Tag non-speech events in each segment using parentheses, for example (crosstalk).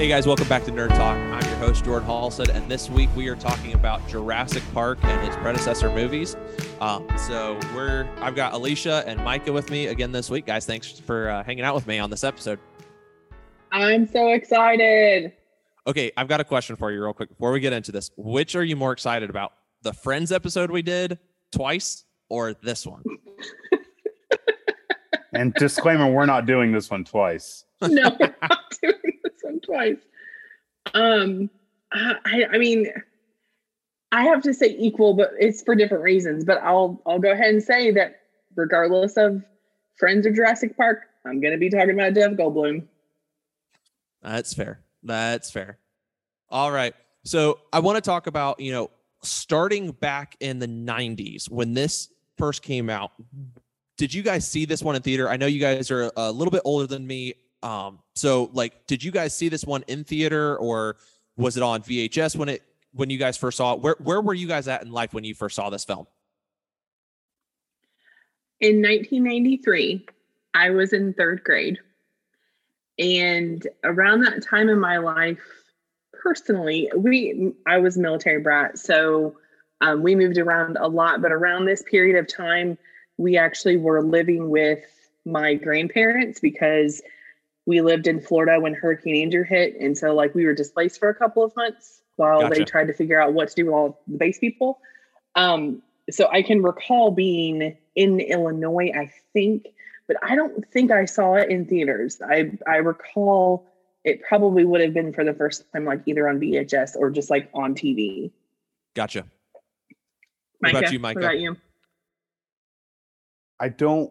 Hey guys, welcome back to Nerd Talk. I'm your host Jordan Halstead, and this week we are talking about Jurassic Park and its predecessor movies. Um, so we're I've got Alicia and Micah with me again this week, guys. Thanks for uh, hanging out with me on this episode. I'm so excited. Okay, I've got a question for you real quick before we get into this. Which are you more excited about? The Friends episode we did twice or this one? (laughs) And disclaimer, we're not doing this one twice. No, (laughs) twice. Um, I, I mean, I have to say equal, but it's for different reasons. But I'll I'll go ahead and say that regardless of Friends or Jurassic Park, I'm gonna be talking about Jeff Goldblum. That's fair. That's fair. All right. So I want to talk about, you know, starting back in the 90s when this first came out. Did you guys see this one in theater? I know you guys are a little bit older than me. Um, so like did you guys see this one in theater or was it on VHS when it when you guys first saw it? Where where were you guys at in life when you first saw this film? In 1993, I was in third grade. And around that time in my life, personally, we I was military brat, so um, we moved around a lot. But around this period of time, we actually were living with my grandparents because we lived in Florida when Hurricane Andrew hit, and so like we were displaced for a couple of months while Gotcha. they tried to figure out what to do with all the base people. Um, so I can recall being in Illinois, I think, but I don't think I saw it in theaters. I I recall it probably would have been for the first time, like either on VHS or just like on TV. Gotcha. What about you, What Micah? about you? I don't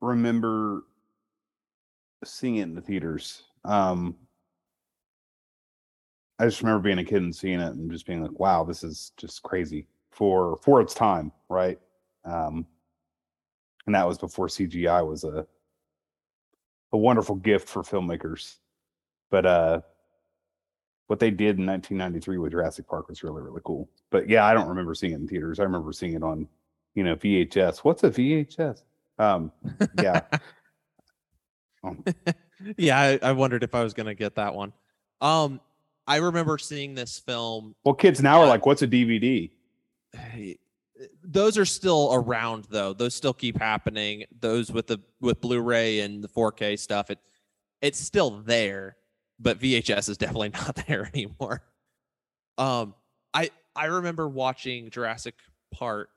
remember seeing it in the theaters. Um, I just remember being a kid and seeing it and just being like, "Wow, this is just crazy for for its time, right?" Um, and that was before CGI was a a wonderful gift for filmmakers. But uh, what they did in 1993 with Jurassic Park was really really cool. But yeah, I don't remember seeing it in theaters. I remember seeing it on you know VHS. What's a VHS? Um, yeah. (laughs) Um, (laughs) yeah, I, I wondered if I was gonna get that one. Um, I remember seeing this film well, kids now are Uh, like, "What's a DVD?" Those are still around though those still keep happening those with the with blu-ray and the 4k stuff it it's still there but vhs is (laughs) definitely not there anymore um i i remember watching jurassic park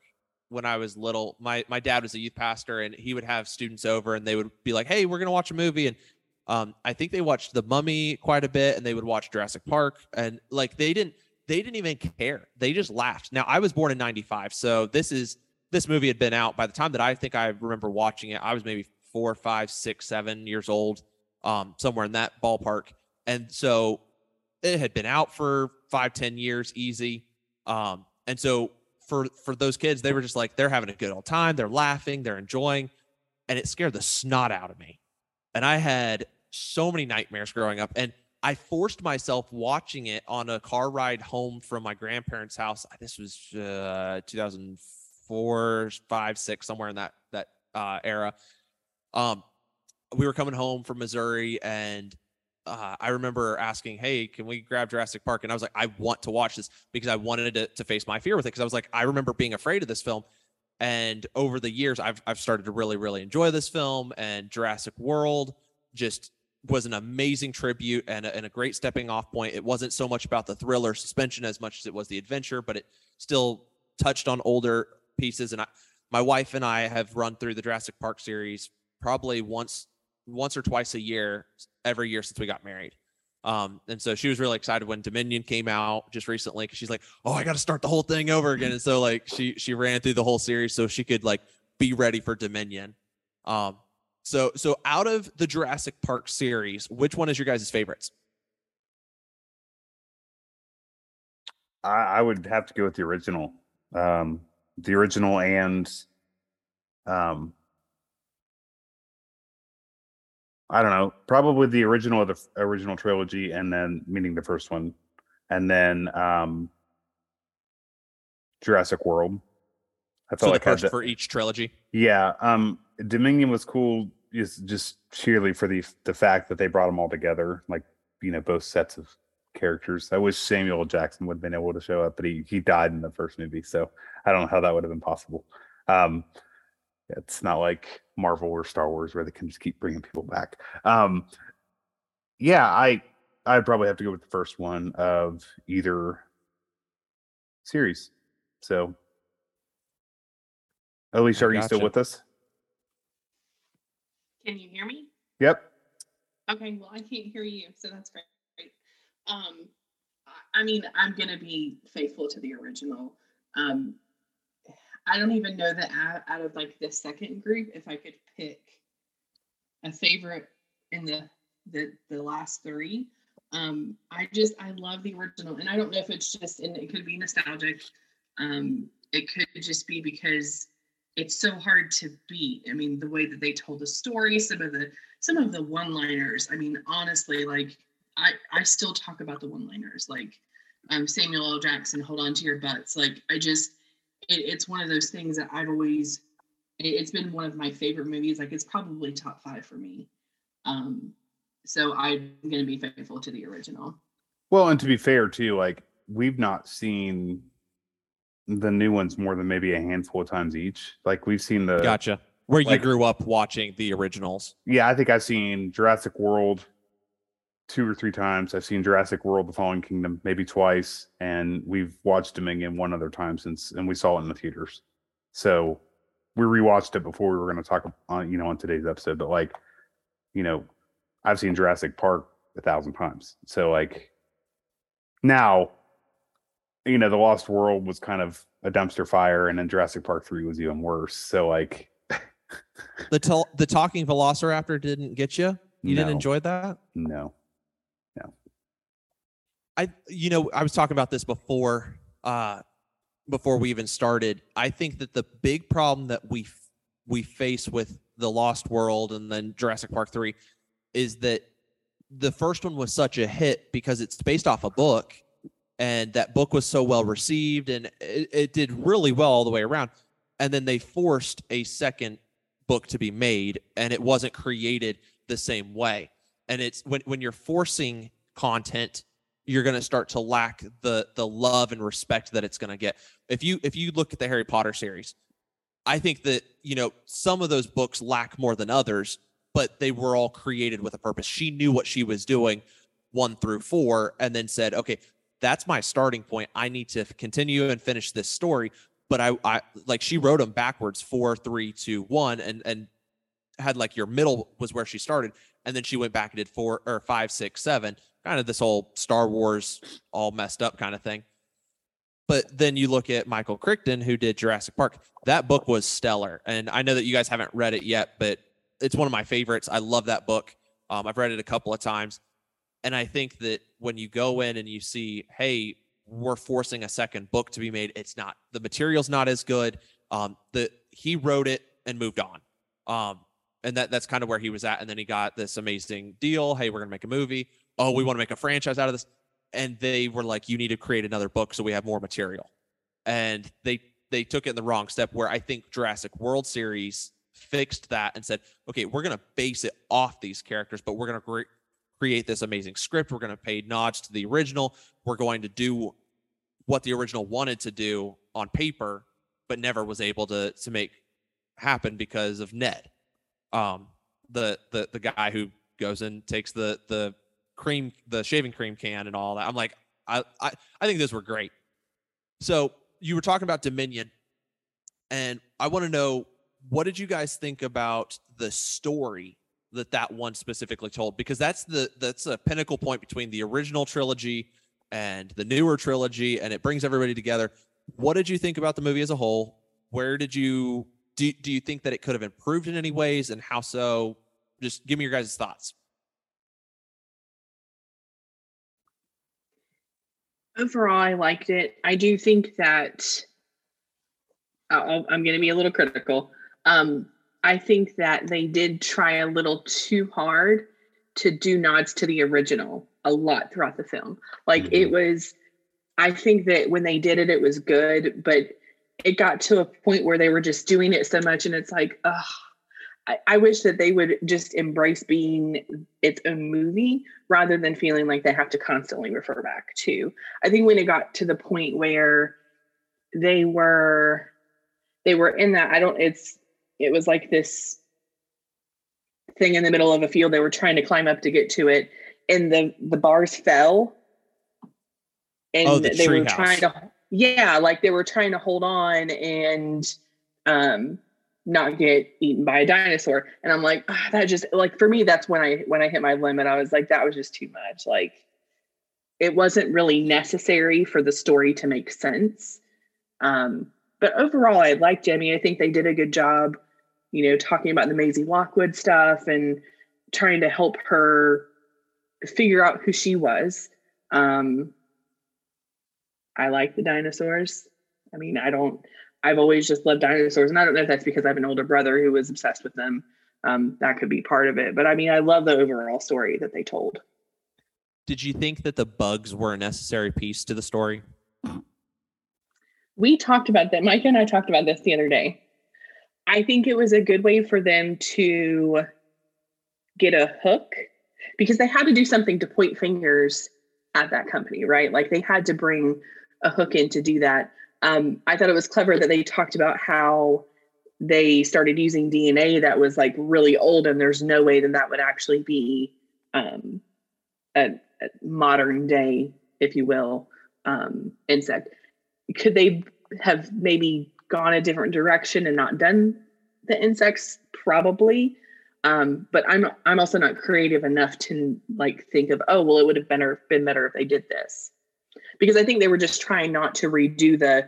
when i was little my my dad was a youth pastor and he would have students over and they would be like hey we're gonna watch a movie and um i think they watched the mummy quite a bit and they would watch jurassic park and like they didn't they didn't even care. They just laughed. Now I was born in 95, so this is this movie had been out by the time that I think I remember watching it. I was maybe four, five, six, seven years old, um, somewhere in that ballpark. And so it had been out for five, ten years, easy. Um, and so for for those kids, they were just like they're having a good old time. They're laughing, they're enjoying, and it scared the snot out of me. And I had so many nightmares growing up, and I forced myself watching it on a car ride home from my grandparents' house. This was uh, 2004, five, six, somewhere in that that uh, era. Um, we were coming home from Missouri, and uh, I remember asking, "Hey, can we grab Jurassic Park?" And I was like, "I want to watch this because I wanted to, to face my fear with it." Because I was like, I remember being afraid of this film, and over the years, I've I've started to really really enjoy this film and Jurassic World. Just was an amazing tribute and a, and a great stepping off point. It wasn't so much about the thriller suspension as much as it was the adventure, but it still touched on older pieces. And I, my wife and I have run through the Jurassic Park series probably once, once or twice a year, every year since we got married. Um, and so she was really excited when Dominion came out just recently because she's like, "Oh, I got to start the whole thing over again." And so like she she ran through the whole series so she could like be ready for Dominion. Um, so so out of the Jurassic Park series, which one is your guys' favorites? I, I would have to go with the original. Um, the original and um, I don't know, probably the original of the original trilogy, and then meaning the first one, and then um, Jurassic World. I So felt the like had first the- for each trilogy. Yeah, um Dominion was cool just just sheerly for the the fact that they brought them all together. Like you know both sets of characters. I wish Samuel Jackson would have been able to show up, but he he died in the first movie, so I don't know how that would have been possible. Um, it's not like Marvel or Star Wars where they can just keep bringing people back. Um, yeah, I I'd probably have to go with the first one of either series. So, Alicia, are you still gotcha. with us? Can you hear me? Yep. Okay, well, I can't hear you, so that's great. Um, I- I mean, I'm gonna be faithful to the original. Um, I don't even know that out, out of like the second group, if I could pick a favorite in the the the last three. Um, I just I love the original, and I don't know if it's just and it could be nostalgic. Um, it could just be because it's so hard to beat. I mean, the way that they told the story, some of the some of the one-liners. I mean, honestly, like I I still talk about the one-liners, like um, Samuel L. Jackson, "Hold on to your butts." Like I just, it, it's one of those things that I've always. It, it's been one of my favorite movies. Like it's probably top five for me. Um, so I'm gonna be faithful to the original. Well, and to be fair too, like we've not seen the new ones more than maybe a handful of times each. Like we've seen the Gotcha. Where you grew up watching the originals. yeah, I think I've seen Jurassic World two or three times. I've seen Jurassic World: The Fallen Kingdom maybe twice, and we've watched Dominion one other time since, and we saw it in the theaters. So we rewatched it before we were going to talk on, you know, on today's episode. But like, you know, I've seen Jurassic Park a thousand times. So like, now, you know, The Lost World was kind of a dumpster fire, and then Jurassic Park three was even worse. So like, The tel- the talking velociraptor didn't get you. You didn't enjoy that. no. I you know I was talking about this before uh before we even started. I think that the big problem that we f- we face with the Lost World and then Jurassic Park 3 is that the first one was such a hit because it's based off a book and that book was so well received and it, it did really well all the way around and then they forced a second book to be made and it wasn't created the same way and it's when when you're forcing content you're going to start to lack the the love and respect that it's going to get. If you if you look at the Harry Potter series, I think that you know some of those books lack more than others, but they were all created with a purpose. She knew what she was doing, one through four, and then said, "Okay, that's my starting point. I need to continue and finish this story." But I, I like she wrote them backwards, four, three, two, one, and and had like your middle was where she started, and then she went back and did four or five, six, seven kind of this whole Star Wars all messed up kind of thing. But then you look at Michael Crichton, who did Jurassic Park. That book was stellar. And I know that you guys haven't read it yet, but it's one of my favorites. I love that book. Um, I've read it a couple of times. And I think that when you go in and you see, hey, we're forcing a second book to be made, it's not, the material's not as good. Um, the he wrote it and moved on. Um, and that that's kind of where he was at. And then he got this amazing deal. Hey, we're gonna make a movie. Oh, we want to make a franchise out of this. And they were like, you need to create another book so we have more material. And they they took it in the wrong step where I think Jurassic World series fixed that and said, okay, we're gonna base it off these characters, but we're gonna cre- create this amazing script. We're gonna pay nods to the original. We're going to do what the original wanted to do on paper, but never was able to to make happen because of Ned um the the the guy who goes and takes the the cream the shaving cream can and all that. I'm like i i, I think those were great. So you were talking about dominion and i want to know what did you guys think about the story that that one specifically told? Because that's the that's a pinnacle point between the original trilogy and the newer trilogy and it brings everybody together. What did you think about the movie as a whole? Where did you do, do you think that it could have improved in any ways and how so? Just give me your guys' thoughts overall i liked it. I do think that I'll, i'm going to be a little critical. Um, i think that they did try a little too hard to do nods to the original a lot throughout the film. Like it was i think that when they did it it was good but it got to a point where they were just doing it so much and it's like ugh, I, I wish that they would just embrace being its own movie rather than feeling like they have to constantly refer back to. I think when it got to the point where they were they were in that I don't it's it was like this thing in the middle of a field they were trying to climb up to get to it and the the bars fell and Oh, the they were treehouse. trying to yeah like they were trying to hold on and um not get eaten by a dinosaur. And i'm like ah, that just like for me that's when i when i hit my limit i was like that was just too much. Like it wasn't really necessary for the story to make sense. Um but overall i like jemmy i think they did a good job you know talking about the maisie lockwood stuff and trying to help her figure out who she was. Um i like the dinosaurs. I mean i don't I've always just loved dinosaurs, and I don't know if that's because I have an older brother who was obsessed with them. Um, that could be part of it, but I mean, I love the overall story that they told. Did you think that the bugs were a necessary piece to the story? We talked about that. Micah and I talked about this the other day. I think it was a good way for them to get a hook because they had to do something to point fingers at that company, right? Like they had to bring a hook in to do that. Um, I thought it was clever that they talked about how they started using DNA that was like really old, and there's no way that that would actually be um, a, a modern day, if you will, um, insect. Could they have maybe gone a different direction and not done the insects? Probably. Um, but I'm I'm also not creative enough to like think of oh well it would have been been better if they did this because I think they were just trying not to redo the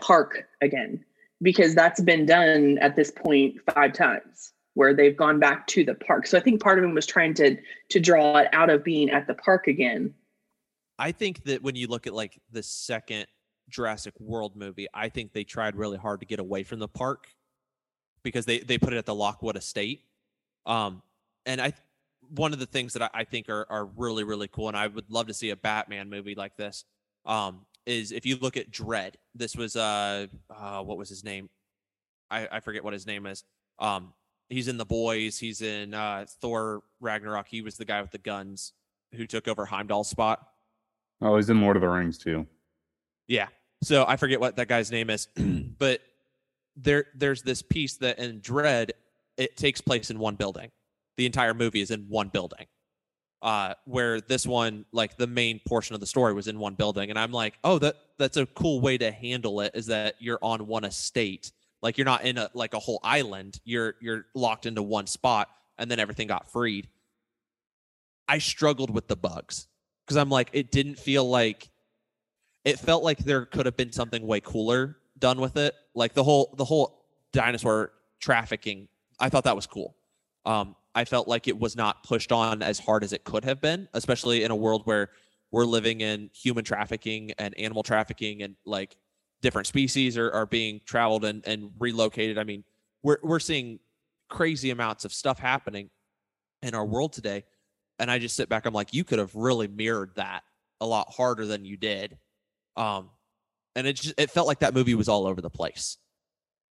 park again because that's been done at this point five times where they've gone back to the park. So I think part of them was trying to to draw it out of being at the park again. I think that when you look at like the second Jurassic World movie, I think they tried really hard to get away from the park because they they put it at the Lockwood Estate. Um, and I one of the things that I, I think are are really really cool, and I would love to see a Batman movie like this. Um, is if you look at Dredd, this was uh, uh what was his name? I I forget what his name is. Um, he's in the boys. He's in uh Thor Ragnarok. He was the guy with the guns who took over Heimdall's spot. Oh, he's in Lord of the Rings too. Yeah. So I forget what that guy's name is, (clears throat) but there there's this piece that in Dredd it takes place in one building. The entire movie is in one building. Uh, where this one, like the main portion of the story, was in one building, and I'm like, oh, that that's a cool way to handle it. Is that you're on one estate, like you're not in a like a whole island. You're you're locked into one spot, and then everything got freed. I struggled with the bugs because I'm like, it didn't feel like it felt like there could have been something way cooler done with it. Like the whole the whole dinosaur trafficking, I thought that was cool. Um, I felt like it was not pushed on as hard as it could have been, especially in a world where we're living in human trafficking and animal trafficking and like different species are, are being traveled and, and relocated. I mean, we're we're seeing crazy amounts of stuff happening in our world today. And I just sit back, I'm like, you could have really mirrored that a lot harder than you did. Um, and it just it felt like that movie was all over the place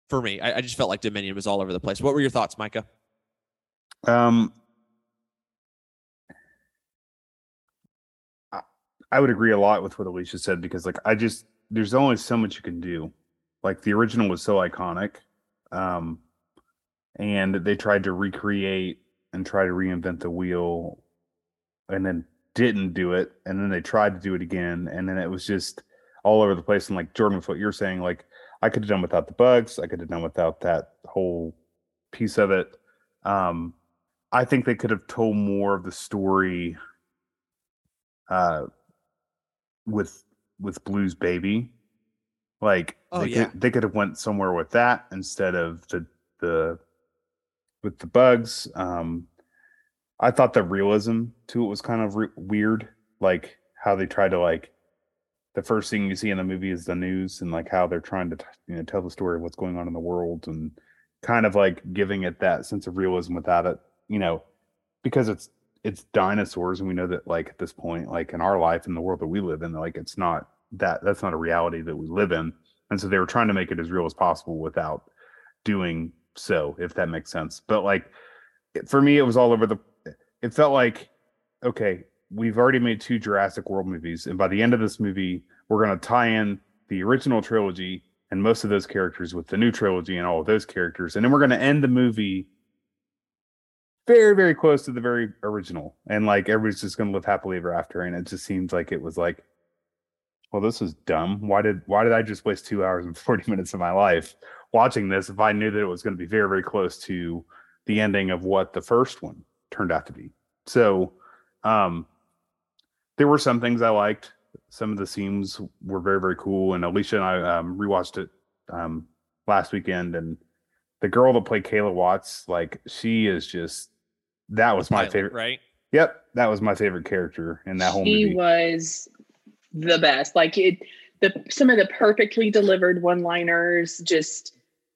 for me. I, I just felt like Dominion was all over the place. What were your thoughts, Micah? Um, I, I would agree a lot with what Alicia said because, like, I just there's only so much you can do. Like the original was so iconic, um, and they tried to recreate and try to reinvent the wheel, and then didn't do it, and then they tried to do it again, and then it was just all over the place. And like Jordan, with what you're saying, like I could have done without the bugs, I could have done without that whole piece of it. Um, I think they could have told more of the story uh with with Blues Baby. Like Oh, they yeah. could they could have went somewhere with that instead of the the with the bugs. Um I thought the realism to it was kind of re- weird, like how they tried to like the first thing you see in the movie is the news and like how they're trying to t- you know tell the story of what's going on in the world and kind of like giving it that sense of realism without it, you know, because it's it's dinosaurs and we know that like at this point like in our life in the world that we live in like it's not that that's not a reality that we live in and so they were trying to make it as real as possible without doing so, if that makes sense. But like for me, it was all over the. It felt like, okay, we've already made two Jurassic World movies, and by the end of this movie, we're going to tie in the original trilogy and most of those characters with the new trilogy and all of those characters, and then we're going to end the movie very, very close to the very original, and like everybody's just going to live happily ever after. And it just seems like it was like, well, this is dumb. Why did why did I just waste two hours and (laughs) forty minutes of my life watching this if I knew that it was going to be very, very close to the ending of what the first one turned out to be. So um there were some things I liked. Some of the scenes were very, very cool. And Alicia and I um rewatched it um last weekend and the girl that played Kayla Watts, like she is just that was my Pilot, favorite. right? Yep, that was my favorite character in that whole he movie. was the best. Like it, the some of the perfectly delivered one-liners. Just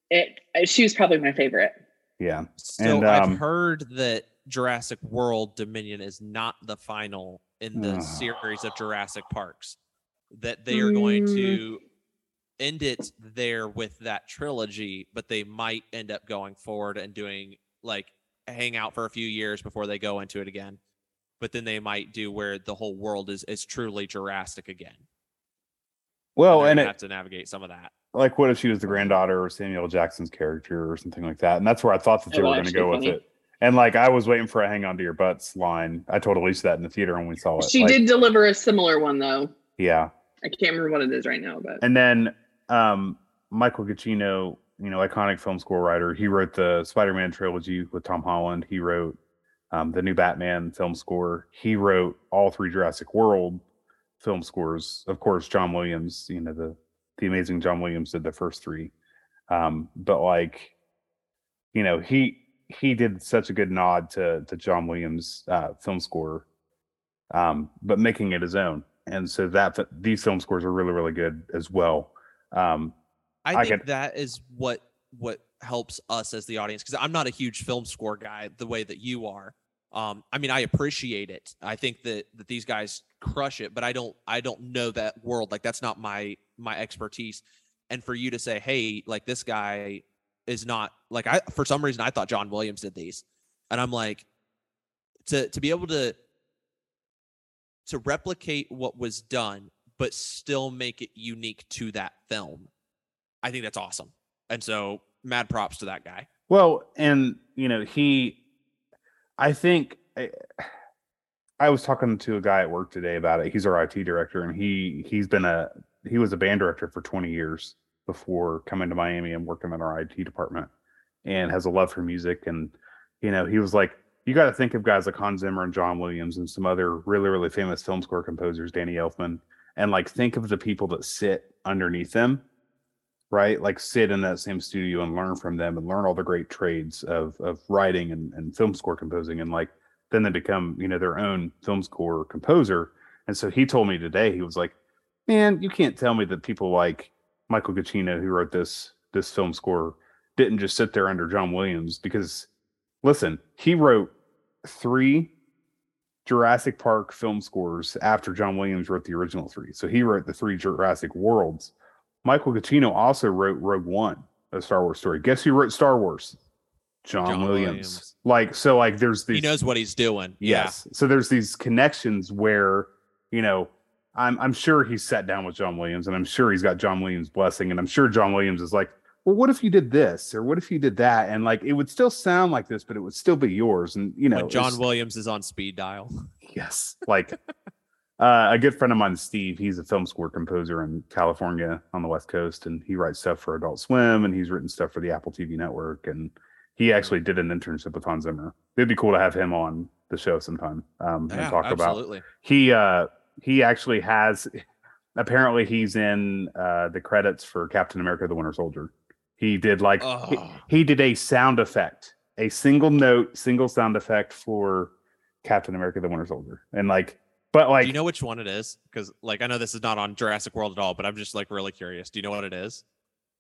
it. She was probably my favorite. yeah. So And, I've um, heard that Jurassic World Dominion is not the final in the Ugh. series of Jurassic Parks. That they are going Mm. to end it there with that trilogy, but they might end up going forward and doing like hang out for a few years before they go into it again. But then they might do where the whole world is is truly Jurassic again. Well, they're and gonna it, have to navigate some of that. like what if she was the granddaughter of Samuel Jackson's character or something like that? And that's where I thought that they Oh, were going to actually go with it. And like I was waiting for a "hang on to your butts" line. I told Alicia that in the theater when we saw it. She Like, did deliver a similar one though. yeah. I can't remember what it is right now, but And then um, Michael Giacchino, you know, iconic film score writer, he wrote the Spider-Man trilogy with Tom Holland. He wrote um, the new Batman film score. He wrote all three Jurassic World film scores. Of course, John Williams, you know, the the amazing John Williams did the first three. Um, but like, you know, he he did such a good nod to to John Williams' uh, film score, um, but making it his own. And so that these film scores are really really good as well. Um, I, I think could- that is what what helps us as the audience because I'm not a huge film score guy the way that you are. Um, I mean, I appreciate it. I think that that these guys crush it, but I don't I don't know that world. Like that's not my my expertise. And for you to say, hey, like this guy is not like I for some reason I thought John Williams did these, and I'm like to to be able to to replicate what was done but still make it unique to that film. I think that's awesome. And so mad props to that guy. Well, and you know, he, I think, I, I was talking to a guy at work today about it. He's our IT director, and he he's been a he was a band director for 20 years before coming to Miami and working in our IT department, and has a love for music. And you know, he was like, you got to think of guys like Hans Zimmer and John Williams and some other really really famous film score composers, Danny Elfman, and like think of the people that sit underneath them right? Like sit in that same studio and learn from them and learn all the great trades of of writing and, and film score composing and like then they become, you know, their own film score composer. And so he told me today, he was like, Man, you can't tell me that people like Michael Giacchino, who wrote this this film score, didn't just sit there under John Williams because listen, he wrote three Jurassic Park film scores after John Williams wrote the original three. So he wrote the three Jurassic Worlds. Michael Giacchino also wrote Rogue One, a Star Wars story. Guess who wrote Star Wars? John, John Williams. Williams. Like so, like there's these. He knows what he's doing. Yes. So there's these connections where, you know, I'm I'm sure he's sat down with John Williams and I'm sure he's got John Williams' blessing. And I'm sure John Williams is like, well, what if you did this? Or what if you did that? And like it would still sound like this, but it would still be yours. And you know, When John Williams is on speed dial. Yes. Like (laughs) uh, a good friend of mine, Steve, he's a film score composer in California on the West Coast, and he writes stuff for Adult Swim and he's written stuff for the Apple TV network. And he actually did an internship with Hans Zimmer. It'd be cool to have him on the show sometime um, and Yeah, talk about absolutely. he uh he actually has (laughs) apparently he's in uh the credits for Captain America the Winter Soldier. He did like he, Oh. he did a sound effect, a single note, single sound effect for Captain America the Winter Soldier. And like but like Do you know which one it is? Because like I know this is not on Jurassic World at all, but I'm just like really curious. Do you know what it is?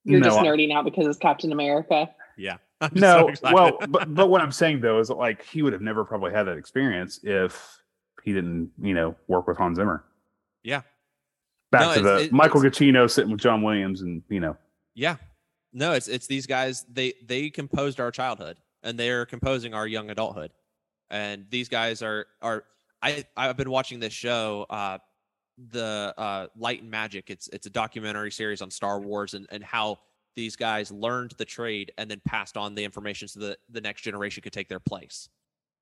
you're no, just I- now because it's Captain America. Yeah. (laughs) No, so well, but but what I'm saying though is like he would have never probably had that experience if he didn't, you know, work with Hans Zimmer. Yeah. Back No, to the it- Michael it's- Giacchino sitting with John Williams and you know, yeah. No, it's it's these guys. They they composed our childhood, and they're composing our young adulthood. And these guys are are. I I've been watching this show, uh, the uh, Light and Magic. It's it's a documentary series on Star Wars and and how these guys learned the trade and then passed on the information so that the next generation could take their place.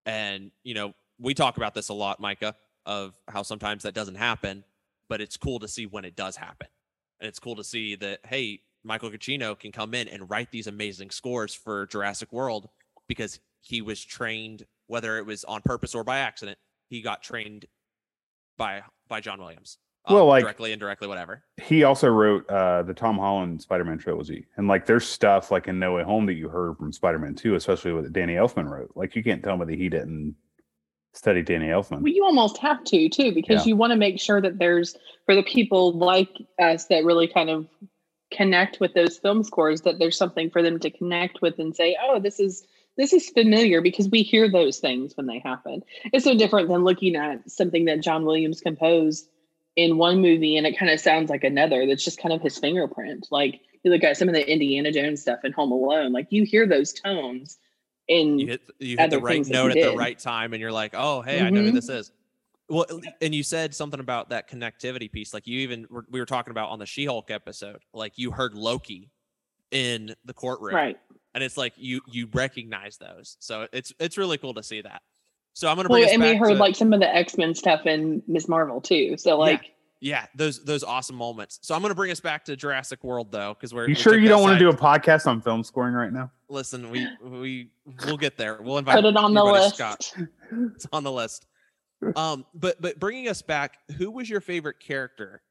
And you know, we talk about this a lot, Micah, of how sometimes that doesn't happen, but it's cool to see when it does happen. And it's cool to see that hey, Michael Giacchino can come in and write these amazing scores for Jurassic World because he was trained, whether it was on purpose or by accident, he got trained by by John Williams. um, Well, like- directly, and indirectly, whatever. he also wrote uh the Tom Holland Spider-Man trilogy. And like there's stuff like in No Way Home that you heard from Spider-Man 2, especially what Danny Elfman wrote. Like you can't tell me that he didn't study Danny Elfman. Well, you almost have to too, because Yeah. you want to make sure that there's for the people like us that really kind of connect with those film scores that there's something for them to connect with and say, oh, this is this is familiar because we hear those things when they happen. It's so different than looking at something that John Williams composed in one movie and it kind of sounds like another. That's just kind of his fingerprint. Like you look at some of the Indiana Jones stuff in Home Alone, like you hear those tones in You hit you hit the right note at the right time, and you're like, oh, hey, I know who Mhm. this is. Well, and you said something about that connectivity piece. Like you even we were talking about on the She-Hulk episode. Like you heard Loki in the courtroom, right. And it's like you you recognize those. So it's it's really cool to see that. So I'm gonna Well, bring us and we heard to- like some of the X Men stuff in Ms. Marvel too. So like, yeah those those awesome moments. So I'm gonna bring us back to Jurassic World though, because we're You we sure you don't want to do a podcast on film scoring right now? Listen, we we we'll get there. We'll invite put it on the list. Scott. (laughs) It's on the list. Um, but but bringing us back, who was your favorite character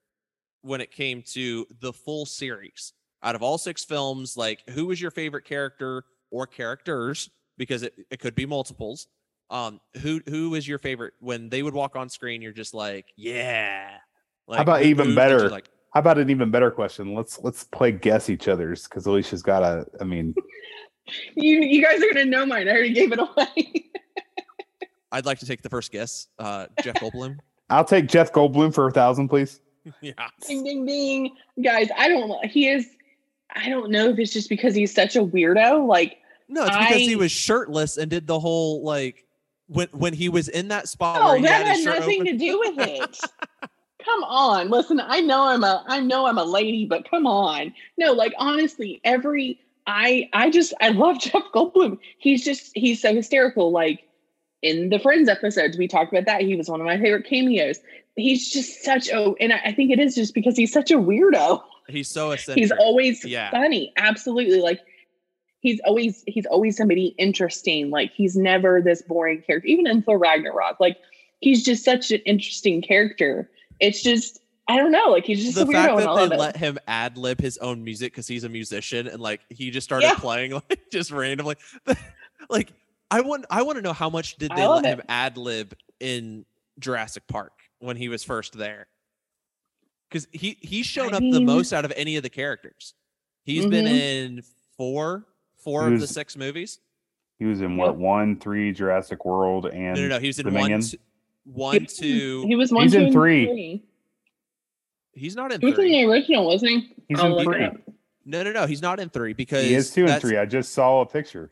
when it came to the full series? Out of all six films, like who was your favorite character or characters? Because it, it could be multiples. Um, who who was your favorite when they would walk on screen? You're just like, yeah. Like, How about who- even who better? Like, How about an even better question? Let's let's play guess each other's because Alicia's got a. I mean, (laughs) You you guys are gonna know mine. I already gave it away. (laughs) I'd like to take the first guess. Uh, Jeff Goldblum. (laughs) I'll take Jeff Goldblum for a thousand, please. yeah. ding ding ding. Guys, I don't know. he is I don't know if it's just because he's such a weirdo. Like No, it's because he was shirtless and did the whole like when when he was in that spot oh, no, that had had nothing open. to do with it. (laughs) come on. Listen, I know I'm a I know I'm a lady, but come on. No, like honestly, every I I just I love (laughs) Jeff Goldblum. He's just he's so hysterical. Like in the Friends episodes, we talked about that. He was one of my favorite cameos. He's just such a and I, I think it is just because he's such a weirdo. He's so eccentric. He's always Yeah. funny. Absolutely. Like he's always he's always somebody interesting. Like he's never this boring character. Even in Thor Ragnarok, like he's just such an interesting character. It's just I don't know. Like he's just the a fact that they let him ad lib his own music because he's a musician and like he just started Yeah. playing (laughs) like just randomly. (laughs) like I want I want to know how much did they let him ad lib in Jurassic Park when he was first there? Because he he's shown I up the most out of any of the characters. He's been Mhm. in four four He of the six movies. He was in what one, three, Jurassic World, and No, no, no. He was in Dominion? one, two, one, two. He was one, He's two, in and three. He's not in He was in three. the original, wasn't he? He's I'll in three. No, no, no. He's not in three because he is two and three. I just saw a picture.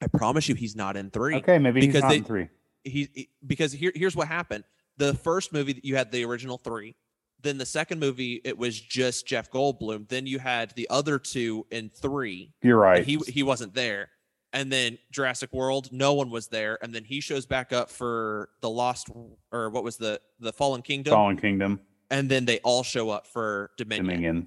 I promise you, he's not in three. Okay, maybe he's Because not they- in three. he, he- because here here's what happened. The first movie that you had the original three. Then the second movie it was just Jeff Goldblum. Then you had the other two in three. You're right. He he wasn't there. And then Jurassic World, no one was there. And then he shows back up for the Lost or what was the the Fallen Kingdom. Fallen Kingdom, And then they all show up for Dominion. Dominion.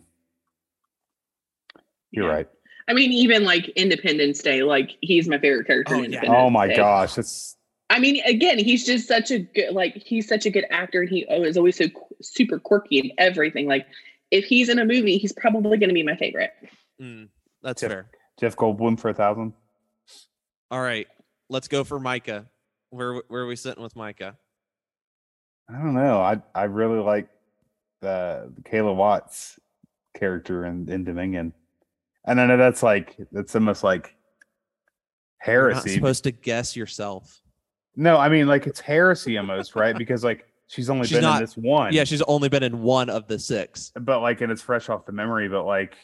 You're Yeah. right. I mean, even like Independence Day, like he's my favorite character. Oh, in yeah. Independence Oh my Day. gosh, it's I mean, again, he's just such a good, like, he's such a good actor, and he oh, is always so qu- super quirky and everything. Like, if he's in a movie, he's probably going to be my favorite. Mm, that's Jeff- fair. Jeff Goldblum for a thousand. All right, let's go for Micah. Where where are we sitting with Micah? I don't know. I I really like the Kayla Watts character in, in Dominion, and I know that's like that's almost like heresy. You're not heresy. supposed to guess yourself. No, I mean like it's heresy almost, right? Because like she's only She's been not- in this one. Yeah, she's only been in one of the six. but like and it's fresh off the memory. But like,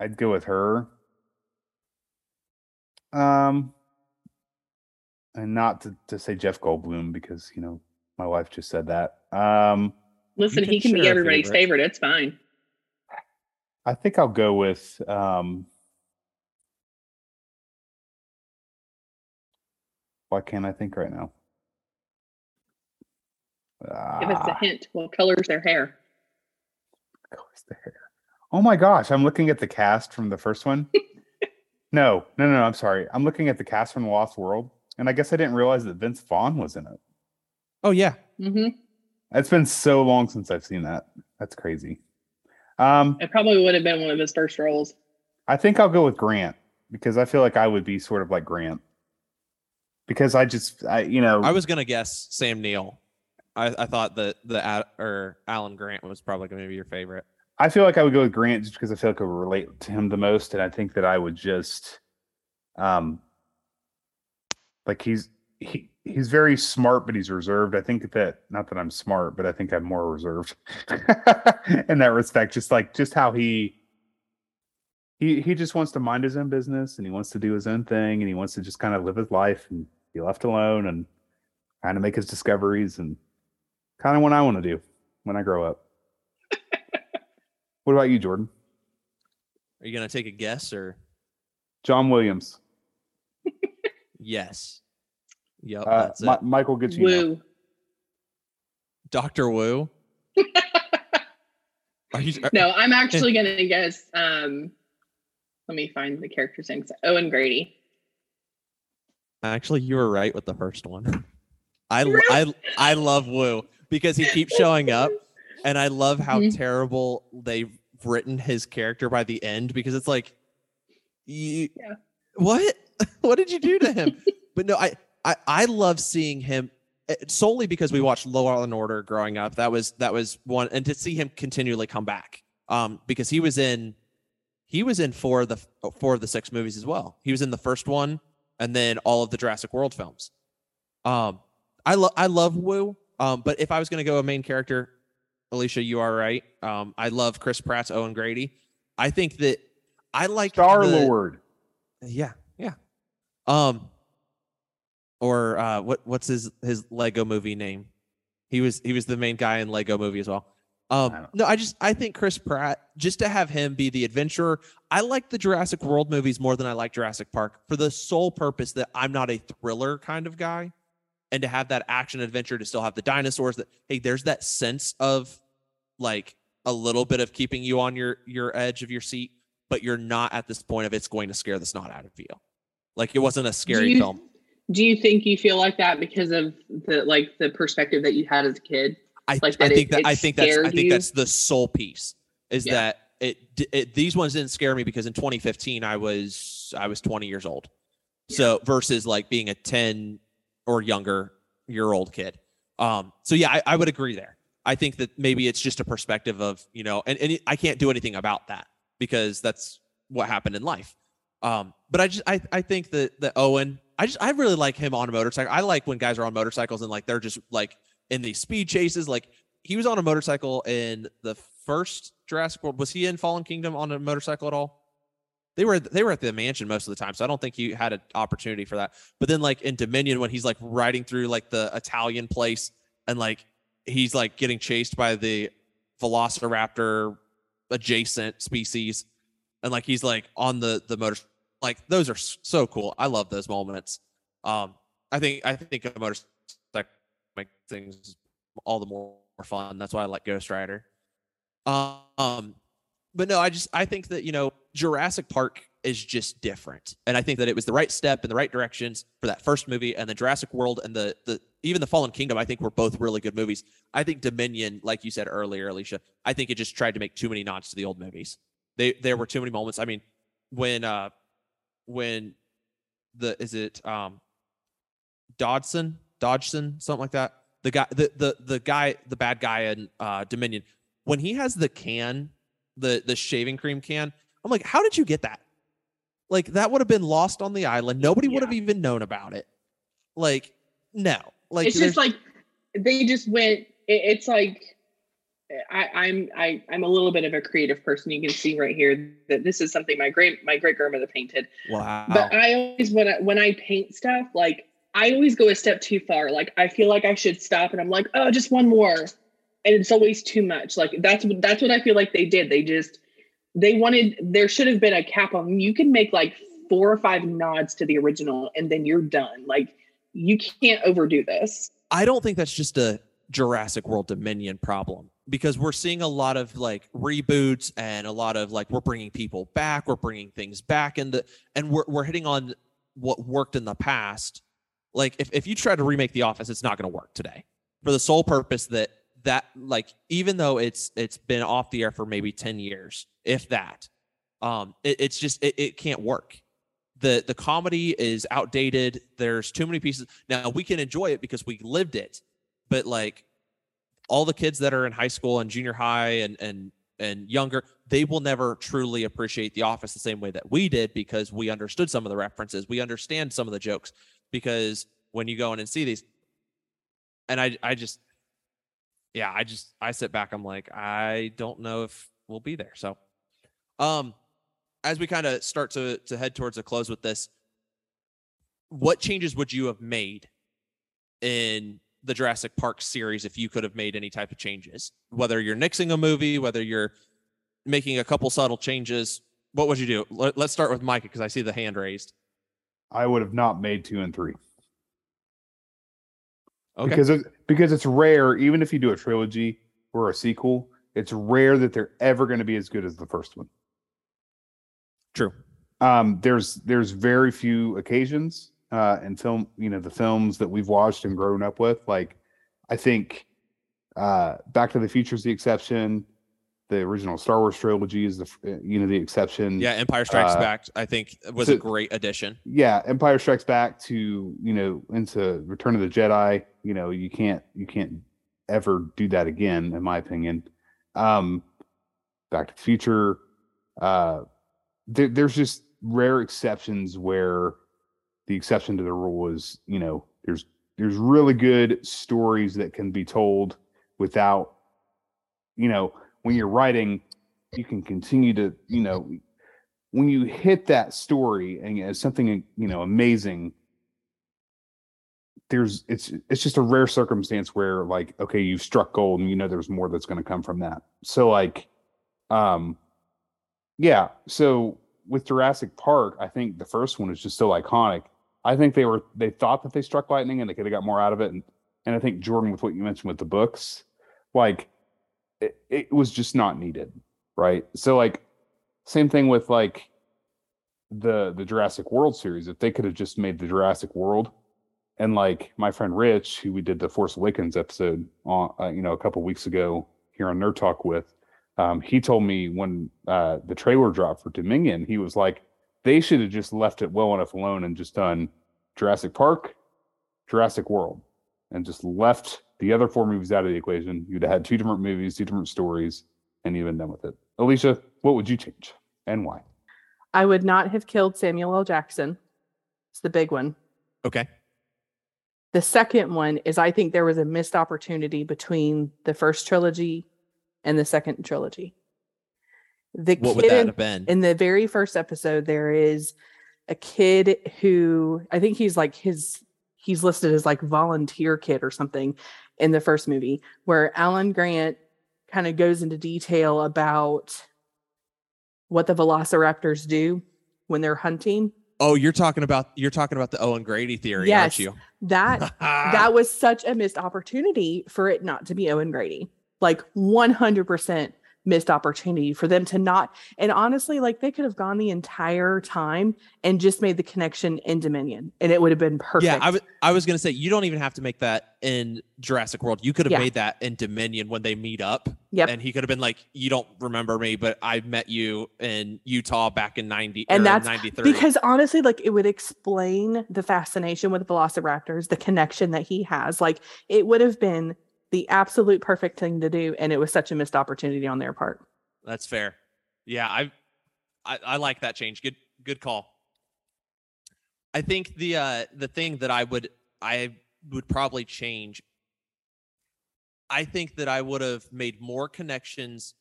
I'd go with her. Um, and not to, to say Jeff Goldblum because you know my wife just said that. Um, Listen, can he can be everybody's favorite. favorite. It's fine. I think I'll go with um. Why can't I think right now? Give us a Ah, hint. What color's their hair? colors the hair. Oh my gosh, I'm looking at the cast from the first one. (laughs) no, no, no, no, I'm sorry. I'm looking at the cast from Lost World, and I guess I didn't realize that Vince Vaughn was in it. Oh yeah. hmm It's been so long since I've seen that. That's crazy. Um, It probably would have been one of his first roles. I think I'll go with Grant because I feel like I would be sort of like Grant. Because I just, I you know, I was gonna guess Sam Neill. I, I thought that the Ad- or Alan Grant was probably gonna be your favorite. I feel like I would go with Grant just because I feel like I would relate to him the most, and I think that I would just, um, like he's he he's very smart, but he's reserved. I think that not that I'm smart, but I think I'm more reserved (laughs) in that respect. Just like just how he he he just wants to mind his own business, and he wants to do his own thing, and he wants to just kind of live his life and be left alone, and kind of make his discoveries, and kind of what I want to do when I grow up. (laughs) what about you, Jordan? Are you gonna take a guess or John Williams. (laughs) yes? Yep, Uh, that's Mi- it. Michael Giacchino. Woo. Doctor Wu. (laughs) Are you? are- No, I'm actually gonna guess. Um, let me find the character's name. Owen Grady. Actually, you were right with the first one. I I I love Wu because he keeps showing up, and I love how Mhm. terrible they've written his character by the end because it's like, you, Yeah. what (laughs) what did you do to him? but no, I I I love seeing him eh, solely because we watched Law and Order growing up. That was that was one, and to see him continually come back, um, because he was in he was in four of the four of the six movies as well. He was in the first one, and then all of the Jurassic World films. Um, I love I love Wu. Um, but if I was going to go a main character, Alicia, you are right. Um, I love Chris Pratt's Owen Grady. I think that I like Star Lord. Yeah, yeah. Um, or uh, what what's his his Lego movie name? He was he was the main guy in Lego movie as well. I Um, don't- no, I just I think Chris Pratt just to have him be the adventurer. I like the Jurassic World movies more than I like Jurassic Park for the sole purpose that I'm not a thriller kind of guy, and to have that action adventure to still have the dinosaurs. That hey, there's that sense of like a little bit of keeping you on your your edge of your seat, but you're not at this point of it's going to scare the snot out of you. Like it wasn't a scary do you, film. Do you think you feel like that because of the like the perspective that you had as a kid? I, like I think it- that it I think that's I think that's the sole piece is Yeah. that it, it these ones didn't scare me because in 2015 I was I was 20 years old. So versus like being a 10 or younger year old kid. Um so yeah, I, I would agree there. I think that maybe it's just a perspective of, you know, and, and I can't do anything about that because that's what happened in life. Um, but I just I, I think that that Owen, I just I really like him on a motorcycle. I like when guys are on motorcycles and like they're just like in these speed chases. Like he was on a motorcycle in the first Jurassic World. Was he in Fallen Kingdom on a motorcycle at all? They were they were at the mansion most of the time, so I don't think he had an opportunity for that. But then like in Dominion, when he's like riding through like the Italian place and like he's like getting chased by the Velociraptor adjacent species, and like he's like on the the motor, like those are so cool. I love those moments. Um, I think I think a motorcycle make things all the more fun. That's why I like Ghost Rider. Um, but no, I just I think that you know Jurassic Park is just different, and I think that it was the right step in the right directions for that first movie, and the Jurassic World and the the even the Fallen Kingdom. I think were both really good movies. I think Dominion, like you said earlier, Alicia, I think it just tried to make too many nods to the old movies. They there were too many moments. I mean, when uh when the is it um Dodson Dodgson something like that the guy the the the guy the bad guy in uh Dominion when he has the can the the shaving cream can I'm like how did you get that like that would have been lost on the island nobody would have even known about it like no like it's just like they just went. It, it's like I, I'm I, I'm a little bit of a creative person. You can see right here that this is something my great my great grandmother painted. Wow. But I always when I, when I paint stuff, like I always go a step too far. Like I feel like I should stop, and I'm like, oh, just one more, and it's always too much. Like that's what that's what I feel like they did. They just they wanted there should have been a cap on. You can make like four or five nods to the original, and then you're done. Like you can't overdo this. I don't think that's just a Jurassic World Dominion problem because we're seeing a lot of like reboots and a lot of like we're bringing people back, we're bringing things back and the and we're we're hitting on what worked in the past. Like if if you try to remake The Office, it's not going to work today for the sole purpose that that like even though it's it's been off the air for maybe 10 years if that um it, it's just it, it can't work. The the comedy is outdated. There's too many pieces. Now we can enjoy it because we lived it but like all the kids that are in high school and junior high and and and younger they will never truly appreciate the office the same way that we did because we understood some of the references. We understand some of the jokes because when you go in and see these and i i just yeah i just i sit back i'm like i don't know if we'll be there so um as we kind of start to to head towards a close with this what changes would you have made in the Jurassic Park series if you could have made any type of changes? Whether you're nixing a movie, whether you're making a couple subtle changes, what would you do? Let, us start with Micah because I see the hand raised. I would have not made two and three. Okay. Because it, because it's rare, even if you do a trilogy or a sequel, it's rare that they're ever going to be as good as the first one. True. Um, there's there's very few occasions uh, and film, you know, the films that we've watched and grown up with. Like, I think uh, Back to the Future is the exception. The original Star Wars trilogy is the uh, you know the exception. Yeah, Empire Strikes Uh, Back, I think, was so- a great addition. yeah empire strikes back to you know into return of the jedi you know you can't you can't ever do that again in my opinion um back to the future uh there, there's just rare exceptions where the exception to the rule is you know there's there's really good stories that can be told without you know when you're writing you can continue to you know when you hit that story and it's something you know amazing there's it's it's just a rare circumstance where like okay you've struck gold and you know there's more that's going to come from that. So like um yeah so with Jurassic Park I think the first one is just so iconic. I think they were they thought that they struck lightning and they could have got more out of it. And and I think Jordan with what you mentioned with the books like it, it was just not needed right so like same thing with like the the Jurassic World series. If they could have just made the Jurassic World, and like my friend Rich, who we did the Force Awakens episode on, uh, you know, a couple weeks ago here on Nerd Talk with, um, he told me when uh, the trailer dropped for Dominion, he was like, they should have just left it well enough alone and just done Jurassic Park, Jurassic World, and just left the other four movies out of the equation. You'd have had two different movies, two different stories, and you'd been done with it. Alicia, what would you change and why? I would not have killed Samuel L. Jackson. It's the big one. Okay. The second one is I think there was a missed opportunity between the first trilogy and the second trilogy. The What would kid that in- have been? in the very first episode there is a kid who i think he's like his he's listed as like volunteer kid or something in the first movie where alan grant kind of goes into detail about what the velociraptors do when they're hunting oh, you're talking about you're talking about the Owen Grady theory, Yes. aren't you? that (laughs) that was such a missed opportunity for it not to be owen grady like 100% missed opportunity for them to not and honestly like they could have gone the entire time and just made the connection in dominion and it would have been perfect Yeah, I was I was gonna say you don't even have to make that in Jurassic World. You could have Yeah. made that in Dominion when they meet up. Yep. And he could have been like, "You don't remember me, but I met you in Utah back in ninety And or that's ninety three. because honestly like it would explain the fascination with velociraptors the connection that he has like it would have been the absolute perfect thing to do and it was such a missed opportunity on their part That's fair. Yeah, I, I I like that change. Good good call. I think the uh the thing that I would I would probably change I think that I would have made more connections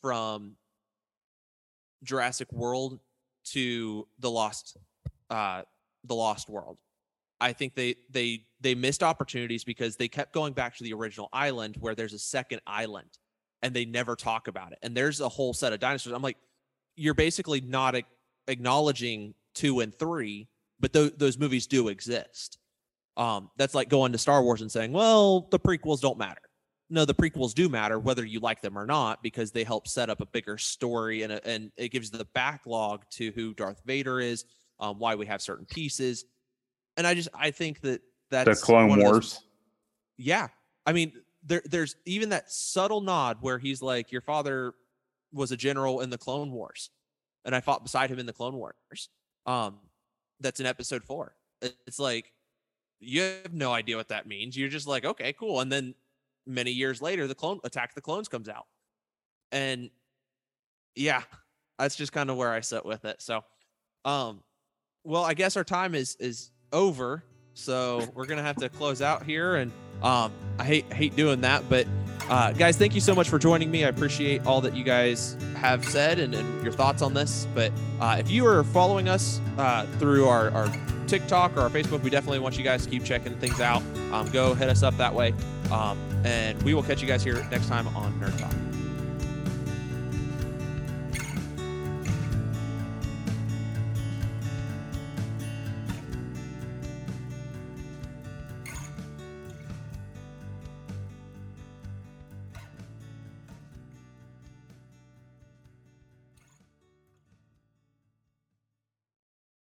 from Jurassic World to the Lost uh the Lost World. I think they they they missed opportunities because they kept going back to the original island where there's a second island and they never talk about it. And there's a whole set of dinosaurs. I'm like, you're basically not a- acknowledging two and three, but th- those movies do exist. Um, that's like going to Star Wars and saying, well, the prequels don't matter. No, the prequels do matter whether you like them or not because they help set up a bigger story and a, and it gives the backlog to who Darth Vader is, um, why we have certain pieces, and I just I think that The that's Clone one of those- Wars. yeah. I mean, there there's even that subtle nod where he's like, Your father was a general in the Clone Wars. And I fought beside him in the Clone Wars. Um, that's in episode four. It's like you have no idea what that means. You're just like, okay, cool. And then many years later, the clone attack of the clones comes out. And yeah, that's just kind of where I sit with it. So um well, I guess our time is is over. So we're gonna have to close out here, and um, I hate hate doing that, but uh, guys, thank you so much for joining me. I appreciate all that you guys have said and, and your thoughts on this. But uh, if you are following us uh, through our, our TikTok or our Facebook, we definitely want you guys to keep checking things out. Um, go hit us up that way, um, and we will catch you guys here next time on Nerd Talk.